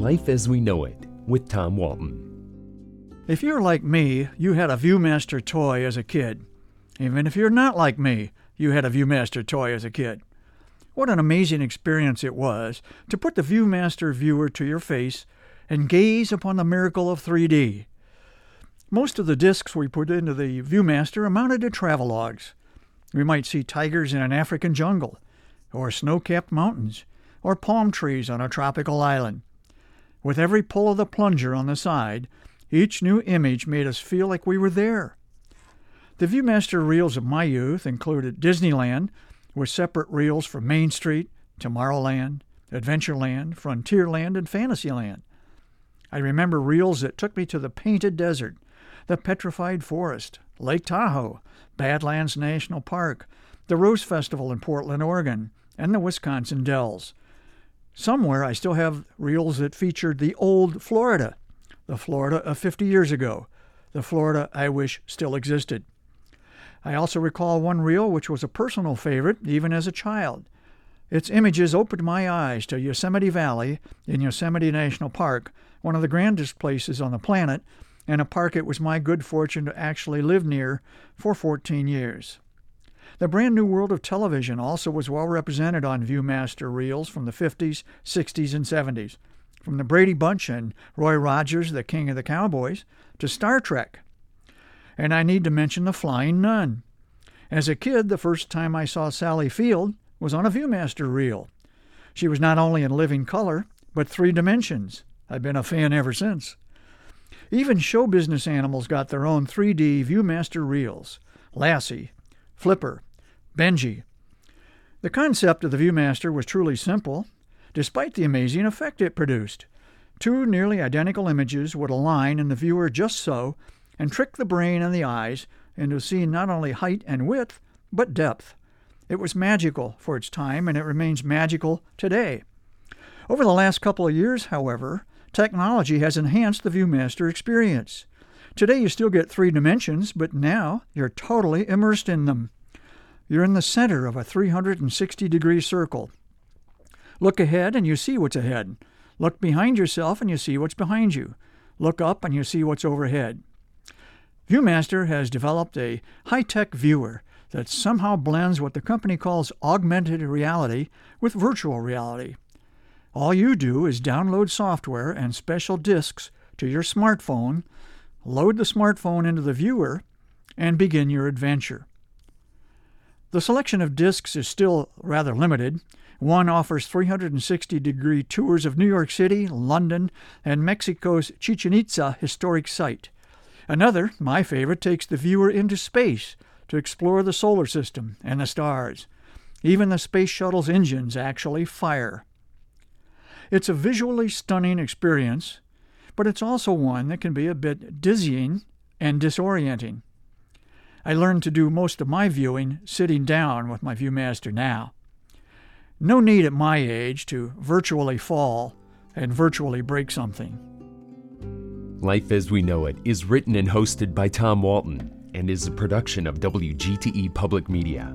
Life as We Know It with Tom Walton. If you're like me, you had a Viewmaster toy as a kid. Even if you're not like me, you had a Viewmaster toy as a kid. What an amazing experience it was to put the Viewmaster viewer to your face and gaze upon the miracle of 3D. Most of the discs we put into the Viewmaster amounted to travelogues. We might see tigers in an African jungle, or snow capped mountains, or palm trees on a tropical island. With every pull of the plunger on the side, each new image made us feel like we were there. The Viewmaster reels of my youth included Disneyland, with separate reels for Main Street, Tomorrowland, Adventureland, Frontierland, and Fantasyland. I remember reels that took me to the Painted Desert, the Petrified Forest, Lake Tahoe, Badlands National Park, the Rose Festival in Portland, Oregon, and the Wisconsin Dells. Somewhere I still have reels that featured the old Florida, the Florida of 50 years ago, the Florida I wish still existed. I also recall one reel which was a personal favorite even as a child. Its images opened my eyes to Yosemite Valley in Yosemite National Park, one of the grandest places on the planet, and a park it was my good fortune to actually live near for 14 years. The brand new world of television also was well represented on Viewmaster reels from the 50s, 60s, and 70s, from the Brady Bunch and Roy Rogers, the King of the Cowboys, to Star Trek. And I need to mention The Flying Nun. As a kid, the first time I saw Sally Field was on a Viewmaster reel. She was not only in living color, but three dimensions. I've been a fan ever since. Even show business animals got their own 3D Viewmaster reels Lassie, Flipper, Benji. The concept of the Viewmaster was truly simple, despite the amazing effect it produced. Two nearly identical images would align in the viewer just so and trick the brain and the eyes into seeing not only height and width, but depth. It was magical for its time, and it remains magical today. Over the last couple of years, however, technology has enhanced the Viewmaster experience. Today you still get three dimensions, but now you're totally immersed in them. You're in the center of a 360 degree circle. Look ahead and you see what's ahead. Look behind yourself and you see what's behind you. Look up and you see what's overhead. Viewmaster has developed a high tech viewer that somehow blends what the company calls augmented reality with virtual reality. All you do is download software and special disks to your smartphone, load the smartphone into the viewer, and begin your adventure. The selection of discs is still rather limited. One offers 360 degree tours of New York City, London, and Mexico's Chichen Itza historic site. Another, my favorite, takes the viewer into space to explore the solar system and the stars. Even the space shuttle's engines actually fire. It's a visually stunning experience, but it's also one that can be a bit dizzying and disorienting. I learned to do most of my viewing sitting down with my Viewmaster now. No need at my age to virtually fall and virtually break something. Life as We Know It is written and hosted by Tom Walton and is a production of WGTE Public Media.